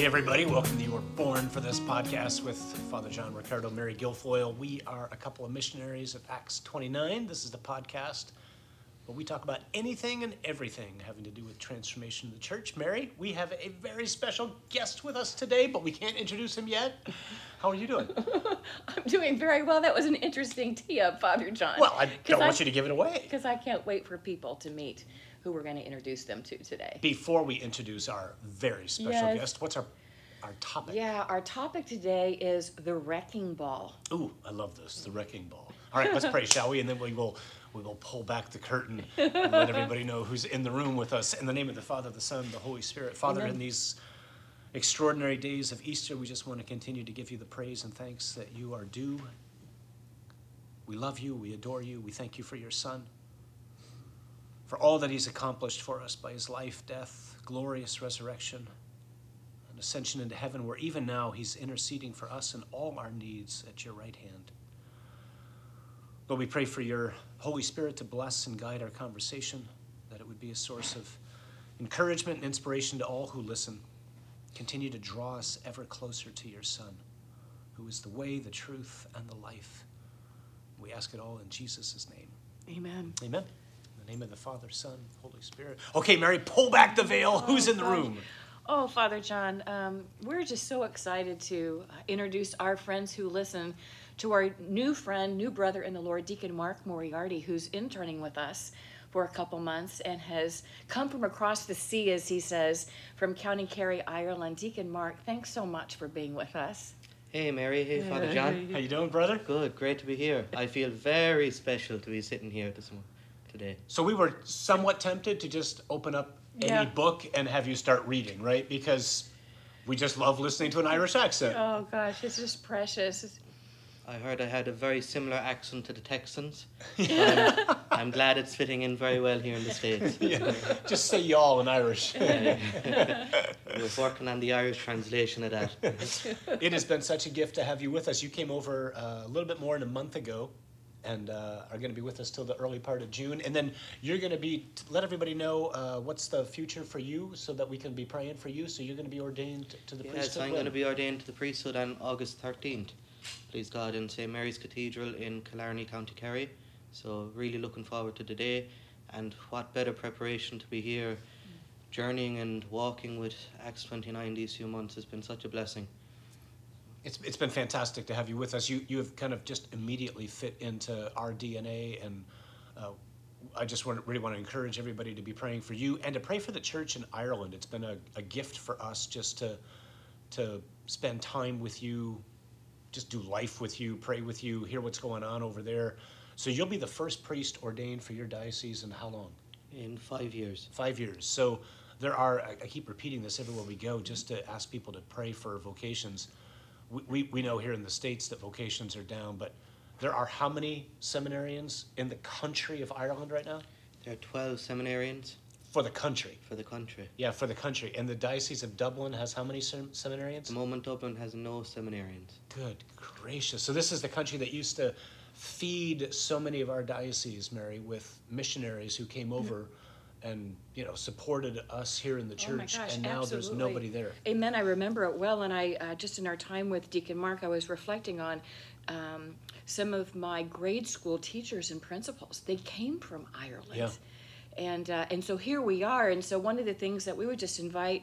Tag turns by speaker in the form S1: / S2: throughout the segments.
S1: Hey, everybody, welcome to You Were Born for This podcast with Father John Riccardo, Mary Guilfoyle. We are a couple of missionaries of Acts 29. This is the podcast where we talk about anything and everything having to do with transformation of the church. Mary, we have a very special guest with us today, but we can't introduce him yet. How are you doing?
S2: I'm doing very well. That was an interesting tee up, Father John.
S1: Well, I don't want you to give it away.
S2: Because I can't wait for people to meet who we're going to introduce them to today.
S1: Before we introduce our very special
S2: Yes.
S1: guest, what's our our topic?
S2: Yeah, our topic today is the wrecking ball.
S1: Ooh, I love this, the wrecking ball. All right, let's pray, shall we? And then we will we will pull back the curtain and let everybody know who's in the room with us. In the name of the Father, the Son, the Holy Spirit. Father,
S2: Amen.
S1: in these extraordinary days of Easter, we just want to continue to give you the praise and thanks that you are due. We love you, we adore you, we thank you for your Son, for all that he's accomplished for us by his life, death, glorious resurrection, and ascension into heaven, where even now he's interceding for us and all our needs at your right hand. Lord, we pray for your Holy Spirit to bless and guide our conversation, that it would be a source of encouragement and inspiration to all who listen. Continue to draw us ever closer to your Son, who is the way, the truth, and the life. We ask it all in Jesus' name.
S2: Amen.
S1: Amen. In the name of the Father, Son, Holy Spirit. Okay, Mary, pull back the veil. Who's in the room?
S2: Oh, Father John, um, we're just so excited to uh, introduce our friends who listen to our new friend, new brother in the Lord, Deacon Mark Moriarty, who's interning with us for a couple months and has come from across the sea, as he says, from County Kerry, Ireland. Deacon Mark, thanks so much for being with us.
S3: Hey Mary, hey Father John.
S1: How you doing, brother?
S3: Good, great to be here. I feel very special to be sitting here this mo- today.
S1: So we were somewhat tempted to just open up any
S2: Yeah.
S1: book and have you start reading, right? Because we just love listening to an Irish accent.
S2: Oh, gosh, it's just precious.
S3: I heard I had a very similar accent to the Texans. I'm, I'm glad it's fitting in very well here in the States.
S1: yeah. Just say y'all in Irish.
S3: We're working on the Irish translation of that.
S1: it has been such a gift to have you with us. You came over uh, a little bit more than a month ago and uh, are going to be with us till the early part of June. And then you're going to be, let everybody know uh, what's the future for you so that we can be praying for you. So you're going to be ordained to the
S3: Yes,
S1: priesthood.
S3: I'm
S1: when?
S3: going to be ordained to the priesthood on August 13th. Please God, in St. Mary's Cathedral in Killarney, County Kerry. So, really looking forward to the day. And what better preparation to be here, journeying and walking with Acts 29 these few months has been such a blessing.
S1: It's, it's been fantastic to have you with us. You, you have kind of just immediately fit into our DNA, and uh, I just want, really want to encourage everybody to be praying for you and to pray for the church in Ireland. It's been a, a gift for us just to, to spend time with you, just do life with you, pray with you, hear what's going on over there. So you'll be the first priest ordained for your diocese in how long?
S3: In five years.
S1: Five years. So there are, I I keep repeating this everywhere we go, just to ask people to pray for vocations. We, we, we know here in the States that vocations are down, but there are how many seminarians in the country of Ireland right now?
S3: There are 12 seminarians
S1: For the country.
S3: for the country.
S1: Yeah, for the country. And the Diocese of Dublin has how many sem-
S3: At
S1: seminarians?
S3: the moment, Dublin has no seminarians.
S1: Good gracious. So this is the country that used to feed so many of our dioceses, Mary, with missionaries who came over and, you know, supported us here in the
S2: Oh
S1: church.
S2: gosh,
S1: and now there's nobody there.
S2: Amen. I remember it well, and I uh, just in our time with Deacon Mark, I was reflecting on um, some of my grade school teachers and principals. They came from Ireland,
S1: Yeah.
S2: and uh, and so here we are. And so one of the things that we would just invite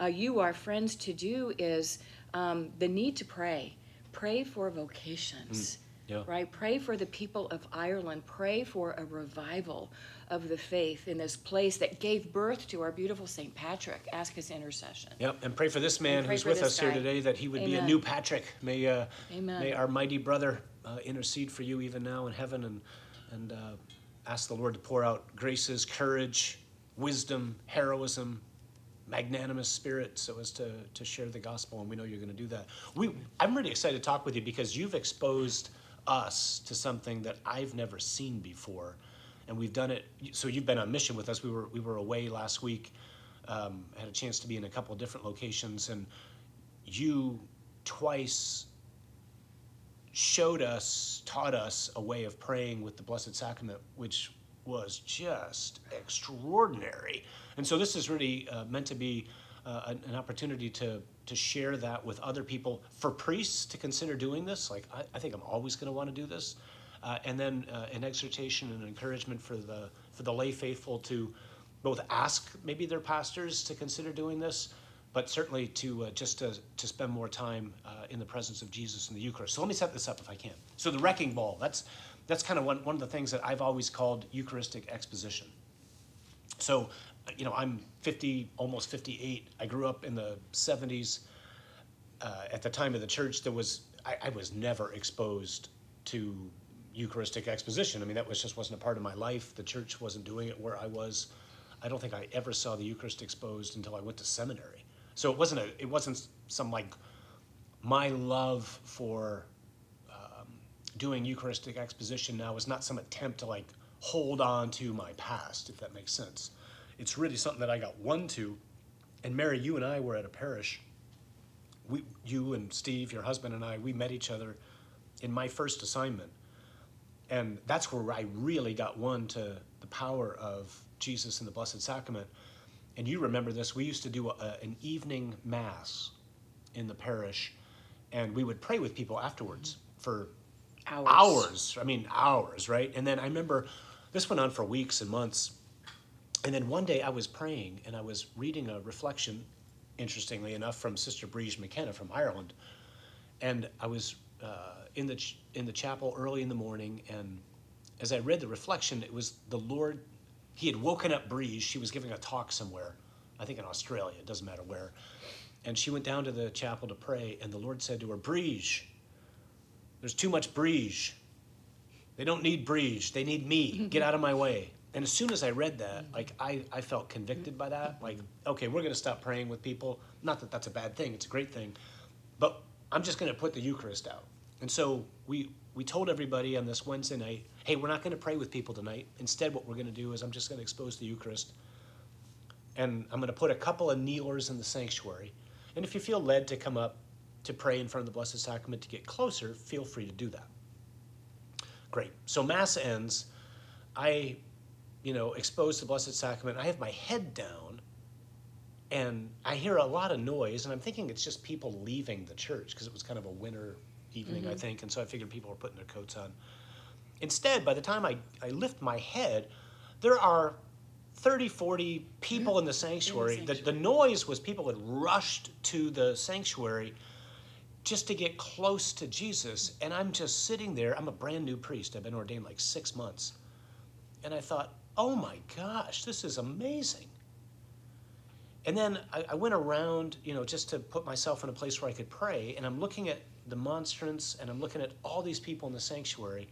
S2: uh, you, our friends, to do is um, the need to pray. Pray for vocations.
S1: Yeah.
S2: Right? Pray for the people of Ireland. Pray for a revival of the faith in this place that gave birth to our beautiful St. Patrick. Ask his intercession.
S1: Yep, and pray for this man who's with us here today that he would be a new Patrick. May uh,
S2: Amen.
S1: may our mighty brother uh, intercede for you even now in heaven and and uh, ask the Lord to pour out graces, courage, wisdom, heroism, magnanimous spirit, so as to to share the gospel. And we know you're going to do that. We I'm really excited to talk with you because you've exposed us to something that I've never seen before. And we've done it. So you've been on mission with us. We were we were away last week. Um, had a chance to be in a couple of different locations, and you twice showed us, taught us a way of praying with the Blessed Sacrament, which was just extraordinary. And so this is really uh, meant to be uh, an, an opportunity to to share that with other people, for priests to consider doing this. Like, I, I think I'm always going to want to do this. Uh, and then uh, an exhortation and encouragement for the, for the lay faithful to both ask maybe their pastors to consider doing this, but certainly to uh, just to, to spend more time uh, in the presence of Jesus in the Eucharist. So let me set this up if I can. So the wrecking ball, that's, that's kind of one, one of the things that I've always called Eucharistic exposition. So, you know, I'm 50, almost 58. I grew up in the 70s. Uh, at the time of the church, there was I, I was never exposed to Eucharistic exposition. I mean, that was just wasn't a part of my life. The church wasn't doing it where I was. I don't think I ever saw the Eucharist exposed until I went to seminary. So it wasn't a it wasn't some like my love for um, doing Eucharistic exposition now is not some attempt to like hold on to my past, if that makes sense. It's really something that I got one to. And Mary, you and I were at a parish. We, you and Steve, your husband, and I, we met each other in my first assignment. And that's where I really got one to the power of Jesus in the Blessed Sacrament. And you remember this, we used to do a, an evening mass in the parish, and we would pray with people afterwards for
S2: Hours.
S1: hours. I mean, hours, right? And then I remember this went on for weeks and months. And then one day I was praying and I was reading a reflection, interestingly enough, from Sister Briege McKenna from Ireland. And I was uh, in, the ch- in the chapel early in the morning, and as I read the reflection, it was the Lord. He had woken up Briege. She was giving a talk somewhere, I think in Australia, it doesn't matter where. And she went down to the chapel to pray, and the Lord said to her, Briege, there's too much Briege. They don't need Briege. They need me. Get out of my way. And as soon as I read that, like I, I felt convicted by that. Like, okay, we're going to stop praying with people. Not that that's a bad thing. It's a great thing. But I'm just going to put the Eucharist out. And so we we told everybody on this Wednesday night, hey, we're not going to pray with people tonight. Instead, what we're going to do is I'm just going to expose the Eucharist. And I'm going to put a couple of kneelers in the sanctuary. And if you feel led to come up to pray in front of the Blessed Sacrament to get closer, feel free to do that. Great. So Mass ends. I, you know, expose the Blessed Sacrament. I have my head down, and I hear a lot of noise, and I'm thinking it's just people leaving the church because it was kind of a winter evening, I think, and so I figured people were putting their coats on. Instead, by the time I, I lift my head, there are 30, 40 people in the sanctuary. The, the noise was people had rushed to the sanctuary just to get close to Jesus. And I'm just sitting there. I'm a brand new priest. I've been ordained like six months. And I thought, oh my gosh, this is amazing. And then I, I went around, you know, just to put myself in a place where I could pray. And I'm looking at the monstrance and I'm looking at all these people in the sanctuary.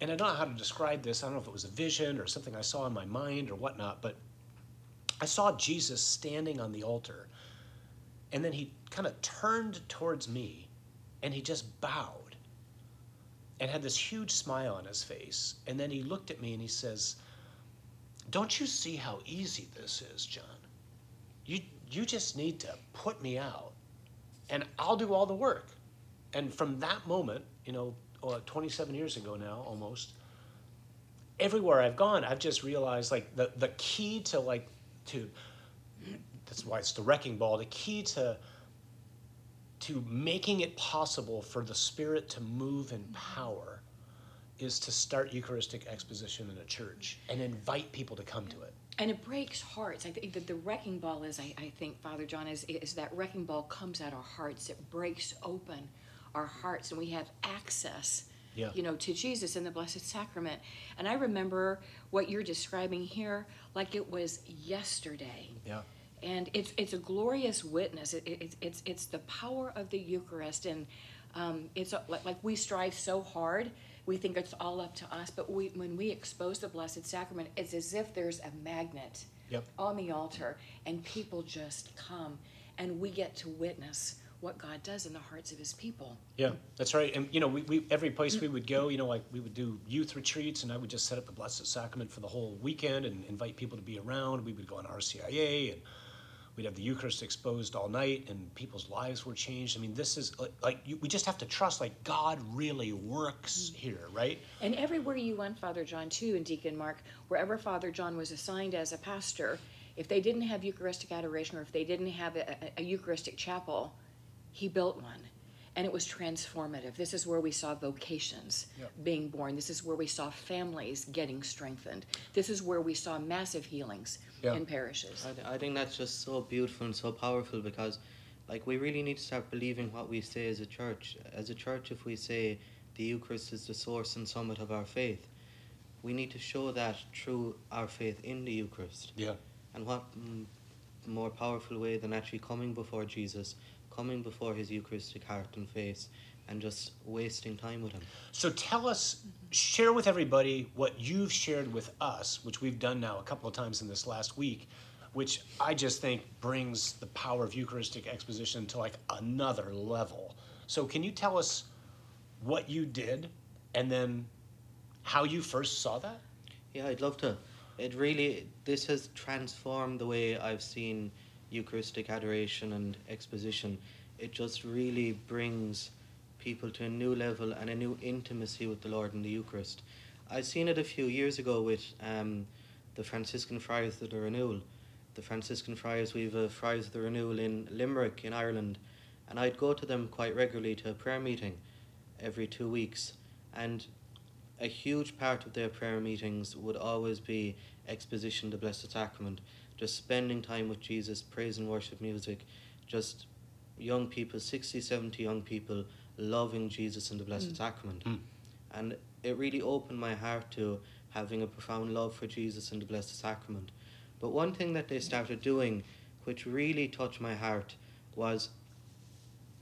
S1: And I don't know how to describe this. I don't know if it was a vision or something I saw in my mind or whatnot, but I saw Jesus standing on the altar. And then he kind of turned towards me and he just bowed and had this huge smile on his face. And then he looked at me and he says, Don't you see how easy this is, John? You, you just need to put me out and I'll do all the work. And from that moment, you know, uh, 27 years ago now almost, everywhere I've gone, I've just realized like the, the key to like, to, that's why it's the wrecking ball, the key to, to making it possible for the Spirit to move in power is to start Eucharistic exposition in a church and invite people to come to it.
S2: And it breaks hearts. I think that the wrecking ball is, I, I think, Father John, is, is that wrecking ball comes at our hearts. It breaks open our hearts, and we have access,
S1: Yeah.
S2: you know, to Jesus in the Blessed Sacrament. And I remember what you're describing here like it was yesterday.
S1: Yeah.
S2: And it's it's a glorious witness. It, it, it's it's the power of the Eucharist, and um, it's a- like, like we strive so hard. We think it's all up to us, but we, when we expose the Blessed Sacrament, it's as if there's a magnet
S1: Yep.
S2: on the altar, and people just come, and we get to witness what God does in the hearts of His people.
S1: Yeah, that's right. And you know, we, we every place we would go, you know, like we would do youth retreats, and I would just set up the Blessed Sacrament for the whole weekend and invite people to be around. We would go on RCIA, and we'd have the Eucharist exposed all night, and people's lives were changed. I mean, this is like, like you, we just have to trust, like God really works mm-hmm. here, right?
S2: And everywhere you went, Father John, too, and Deacon Mark, wherever Father John was assigned as a pastor, if they didn't have Eucharistic adoration or if they didn't have a, a, a Eucharistic chapel, he built one. And it was transformative. This is where we saw vocations
S1: Yep.
S2: being born. This is where we saw families getting strengthened. This is where we saw massive healings
S1: Yeah.
S2: in parishes.
S3: I, th- I think that's just so beautiful and so powerful because, like, we really need to start believing what we say as a church. As a church, if we say the Eucharist is the source and summit of our faith, we need to show that through our faith in the Eucharist.
S1: Yeah.
S3: And what mm, more powerful way than actually coming before Jesus, coming before his Eucharistic heart and face, and just wasting time with him.
S1: So tell us, share with everybody what you've shared with us, which we've done now a couple of times in this last week, which I just think brings the power of Eucharistic exposition to like another level. So can you tell us what you did and then how you first saw that?
S3: Yeah, I'd love to. It really, this has transformed the way I've seen Eucharistic adoration and exposition. It just really brings people to a new level and a new intimacy with the Lord in the Eucharist. I've seen it a few years ago with um, the Franciscan Friars of the Renewal. The Franciscan Friars, we have a Friars of the Renewal in Limerick, in Ireland, and I'd go to them quite regularly to a prayer meeting every two weeks. And a huge part of their prayer meetings would always be exposition the Blessed Sacrament, just spending time with Jesus, praise and worship music, just young people, 60, 70 young people loving Jesus and the Blessed Sacrament.
S1: Mm.
S3: And it really opened my heart to having a profound love for Jesus and the Blessed Sacrament. But one thing that they started doing, which really touched my heart, was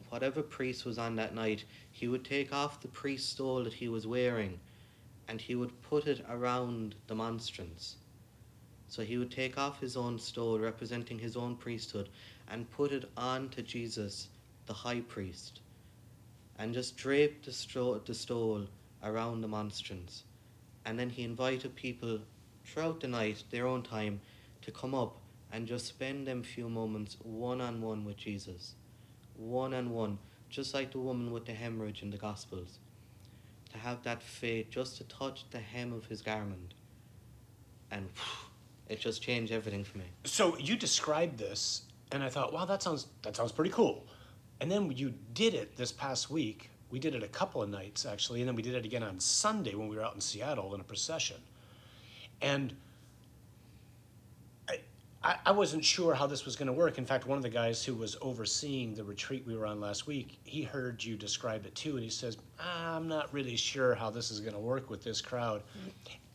S3: whatever priest was on that night, he would take off the priest stole that he was wearing and he would put it around the monstrance. So he would take off his own stole, representing his own priesthood, and put it on to Jesus, the high priest, and just drape the, stro- the stole around the monstrance. And then he invited people throughout the night, their own time, to come up and just spend them few moments one on one with Jesus. One on one, just like the woman with the hemorrhage in the Gospels to have that faith just to touch the hem of his garment and it just changed everything for me
S1: So you described this, and I thought, wow, that sounds that sounds pretty cool. And then you did it this past week. We did it a couple of nights actually, and then we did it again on Sunday when we were out in Seattle in a procession. And I, I, wasn't sure how this was going to work. In fact, one of the guys who was overseeing the retreat we were on last week, he heard you describe it too, and he says, ah, "I'm not really sure how this is going to work with this crowd."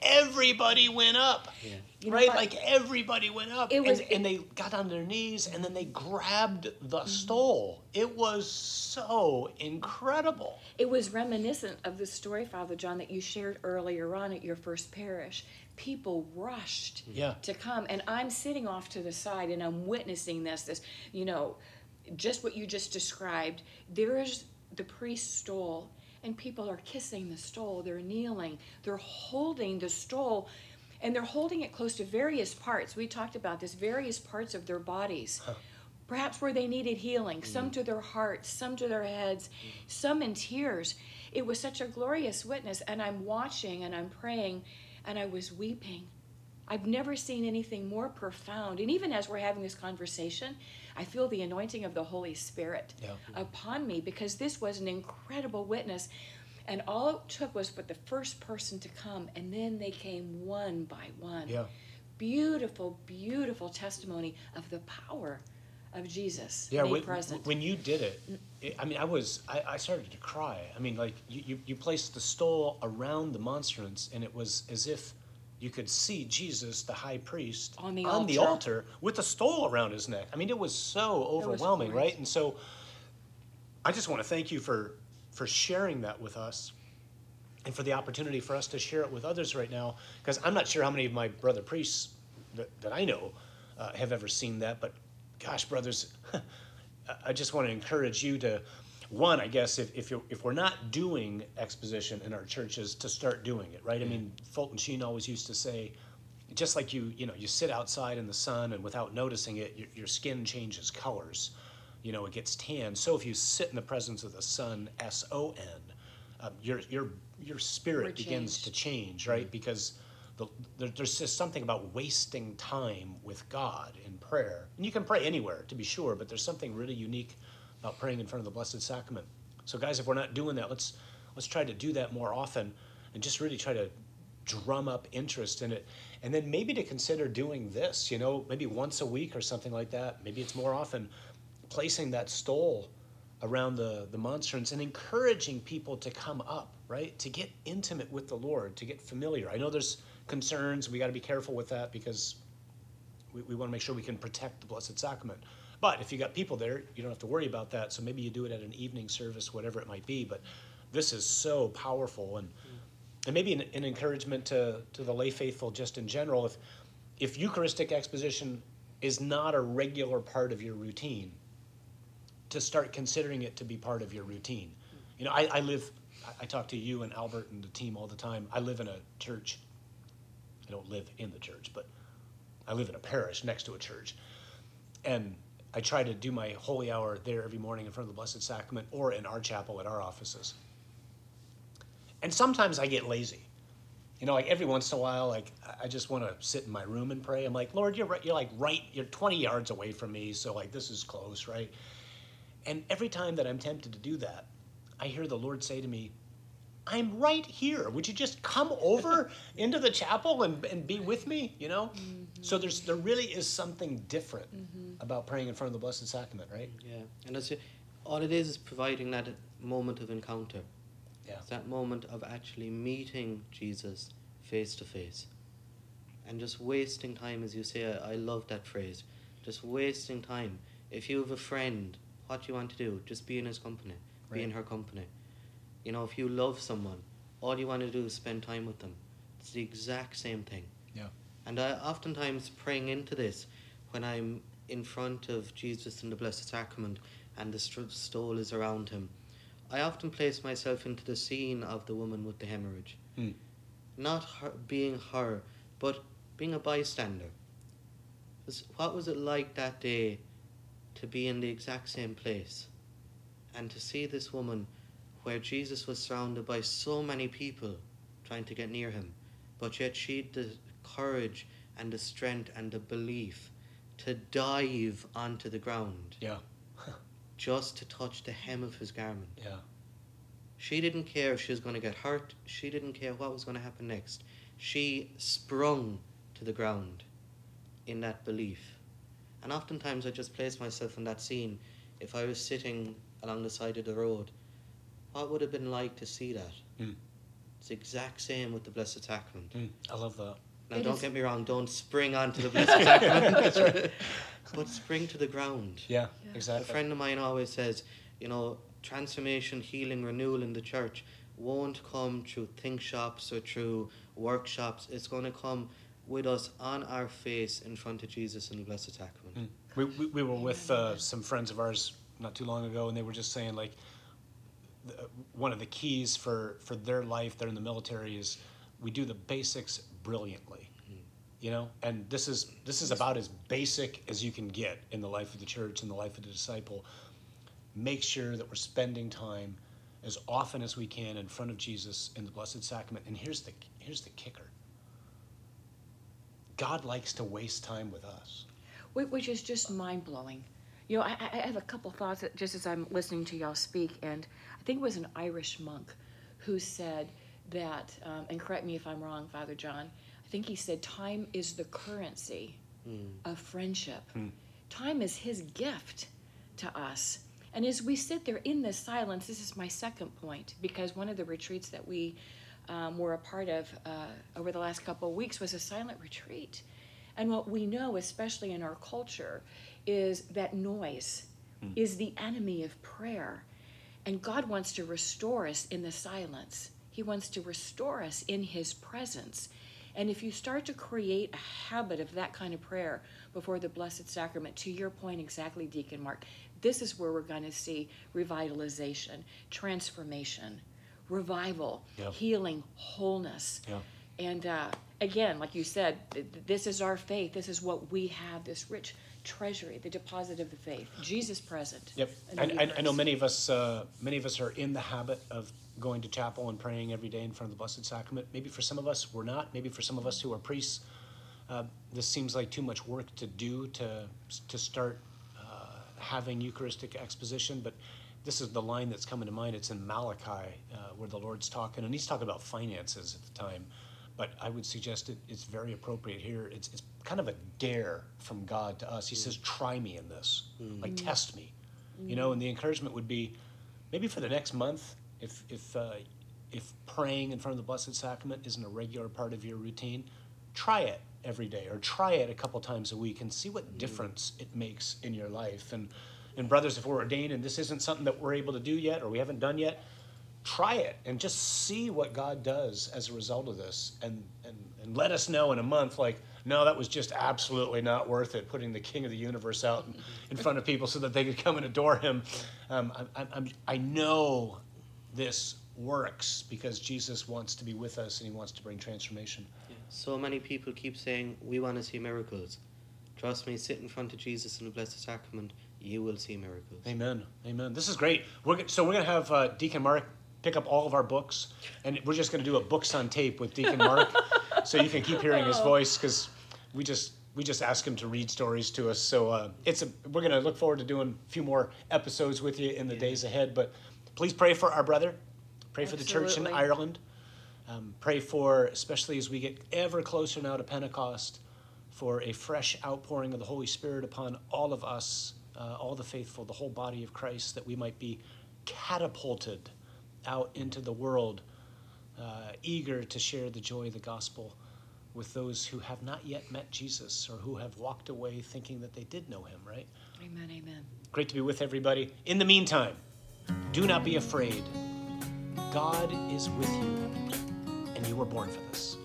S1: Everybody went up,
S3: Yeah.
S2: You know
S1: right?
S2: what?
S1: Like everybody went up,
S2: It was-
S1: and, and they got on their knees, and then they grabbed the mm-hmm. stole. It was so incredible.
S2: It was reminiscent of the story, Father John, that you shared earlier on at your first parish. People rushed
S1: Yeah.
S2: to come, and I'm sitting off to the side and I'm witnessing this. This, you know, just what you just described. There's the priest stole, and people are kissing the stole. They're kneeling. They're holding the stole, and they're holding it close to various parts. We talked about this various parts of their bodies. Perhaps where they needed healing, some mm. to their hearts, some to their heads, mm. some in tears. It was such a glorious witness, and I'm watching and I'm praying, and I was weeping. I've never seen anything more profound. And even as we're having this conversation, I feel the anointing of the Holy Spirit
S1: Yeah.
S2: upon me because this was an incredible witness. And all it took was for the first person to come, and then they came one by one.
S1: Yeah.
S2: Beautiful, beautiful testimony of the power of Jesus
S1: Yeah, when,
S2: present.
S1: when you did it, it, I mean, I was, I, I started to cry. I mean, like, you, you, you placed the stole around the monstrance, and it was as if you could see Jesus, the high priest,
S2: On the
S1: altar.
S2: altar.
S1: with the stole around his neck. I mean, it was so overwhelming,
S2: great.
S1: right? And so I just want to thank you for, for sharing that with us and for the opportunity for us to share it with others right now. Because I'm not sure how many of my brother priests that, that I know uh, have ever seen that, but gosh, brothers, I just want to encourage you to, one, I guess, if, if, you're, if we're not doing exposition in our churches, to start doing it, right? I mean, Fulton Sheen always used to say, just like you, you know, you sit outside in the sun and without noticing it, your, your skin changes colors. You know, it gets tan. So if you sit in the presence of the sun, S O N, um, your your your spirit begins to change, right? Because the, there, there's just something about wasting time with God in prayer. And you can pray anywhere, to be sure, but there's something really unique about praying in front of the Blessed Sacrament. So, guys, if we're not doing that, let's let's try to do that more often, and just really try to drum up interest in it, and then maybe to consider doing this. You know, maybe once a week or something like that. Maybe it's more often, placing that stole around the, the monstrance and encouraging people to come up, right? To get intimate with the Lord, to get familiar. I know there's concerns. We got to be careful with that because we, we want to make sure we can protect the Blessed Sacrament. But if you got people there, you don't have to worry about that. So maybe you do it at an evening service, whatever it might be. But this is so powerful and and maybe an, an encouragement to, to the lay faithful just in general. If if Eucharistic exposition is not a regular part of your routine, to start considering it to be part of your routine. You know, I, I live, I- talk to you and Albert and the team all the time. I live in a church. I don't live in the church, but I live in a parish next to a church. And I try to do my holy hour there every morning in front of the Blessed Sacrament or in our chapel at our offices. And sometimes I get lazy. You know, like every once in a while, like I- just want to sit in my room and pray. I'm like, Lord, you're right. You're like right. You're 20 yards away from me, so like this is close, right? And every time that I'm tempted to do that, I hear the Lord say to me, I'm right here. Would you just come over into the chapel and, and be with me? You know? Mm-hmm. So there's there really is something different mm-hmm. about praying in front of the Blessed Sacrament, right?
S3: Yeah, and that's it. All it is is providing that moment of encounter.
S1: Yeah.
S3: It's that moment of actually meeting Jesus face to face. And just wasting time, as you say, I, I love that phrase. Just wasting time. If you have a friend, what do you want to do? Just be in his company, be in her company. You know, if you love someone, all you want to do is spend time with them. It's the exact same thing.
S1: Yeah.
S3: And I oftentimes praying into this when I'm in front of Jesus in the Blessed Sacrament and the str- stole is around him. I often place myself into the scene of the woman with the hemorrhage.
S1: Mm.
S3: Not her, being her, but being a bystander. What was it like that day to be in the exact same place and to see this woman where Jesus was surrounded by so many people trying to get near him, but yet she had the courage and the strength and the belief to dive onto the ground
S1: Yeah.
S3: just to touch the hem of his garment.
S1: Yeah.
S3: She didn't care if she was going to get hurt. She didn't care what was going to happen next. She sprung to the ground in that belief. And oftentimes I just place myself in that scene. If I was sitting along the side of the road, what would it have been like to see that?
S1: Mm.
S3: It's the exact same with the Blessed Sacrament.
S1: Mm. I love that.
S3: Now,
S2: It
S3: don't
S2: is-
S3: get me wrong, don't spring onto the Blessed Sacrament, but spring to the ground.
S1: Yeah,
S2: Yeah.
S3: A friend of mine always says, you know, transformation, healing, renewal in the church won't come through think shops or through workshops. It's going to come with us on our face in front of Jesus in the Blessed Sacrament.
S1: Mm. We, we, we were with uh, some friends of ours not too long ago, and they were just saying like the, one of the keys for for their life, they're in the military, is we do the basics brilliantly. Hmm. You know, and this is this is about as basic as you can get in the life of the church and the life of the disciple. Make sure that we're spending time as often as we can in front of Jesus in the Blessed Sacrament. And here's the here's the kicker. God likes to waste time with us.
S2: Which is just mind blowing. You know, I, I have a couple thoughts just as I'm listening to y'all speak, and I think it was an Irish monk who said that, um, and correct me if I'm wrong, Father John. I think he said, "Time is the currency
S3: Mm.
S2: of friendship.
S1: Hmm.
S2: Time is His gift to us." And as we sit there in this silence, this is my second point because one of the retreats that we um, were a part of uh, over the last couple of weeks was a silent retreat. And what we know, especially in our culture, is that noise hmm. is the enemy of prayer. And God wants to restore us in the silence, He wants to restore us in His presence. And if you start to create a habit of that kind of prayer before the Blessed Sacrament, to your point exactly, Deacon Mark, this is where we're going to see revitalization, transformation, revival,
S1: Yeah.
S2: healing, wholeness
S1: Yeah.
S2: And uh, again, like you said, th- th- this is our faith. This is what we have this rich treasury, the deposit of the faith. Jesus present.
S1: Yep. I, I, I know many of us, uh, many of us are in the habit of going to chapel and praying every day in front of the Blessed Sacrament. Maybe for some of us, we're not. Maybe for some of us who are priests, uh, this seems like too much work to do to, to start uh, having Eucharistic exposition. But this is the line that's coming to mind. It's in Malachi uh, where the Lord's talking, and he's talking about finances at the time. But I would suggest it, it's very appropriate here. It's, it's kind of a dare from God to us. He mm. says, Try me in this, mm. like test me. You mm. know, and the encouragement would be maybe for the next month, if, if, uh, if praying in front of the Blessed Sacrament isn't a regular part of your routine, try it every day or try it a couple times a week and see what difference it makes in your life. And, and brothers, if we're ordained and this isn't something that we're able to do yet or we haven't done yet, try it and just see what God does as a result of this and, and, and let us know in a month like no that was just absolutely not worth it putting the king of the universe out in, in front of people so that they could come and adore him um, I, I, I'm, know this works because Jesus wants to be with us and he wants to bring transformation
S3: So many people keep saying, We want to see miracles. Trust me, sit in front of Jesus in the Blessed Sacrament, you will see miracles.
S1: Amen. Amen. This is great. We're, so we're going to have uh, Deacon Mark pick up all of our books, and we're just going to do a books on tape with Deacon Mark, so you can keep hearing his voice because we just we just ask him to read stories to us. So uh, it's a we're going to look forward to doing a few more episodes with you in the days ahead. But please pray for our brother. Pray for the church in Ireland. Um, pray for, especially as we get ever closer now to Pentecost, for a fresh outpouring of the Holy Spirit upon all of us, uh, all the faithful, the whole body of Christ, that we might be catapulted out into the world, uh, eager to share the joy of the gospel with those who have not yet met Jesus or who have walked away thinking that they did know him, right?
S2: Amen, amen.
S1: Great to be with everybody. In the meantime, do not be afraid. God is with you, and you were born for this.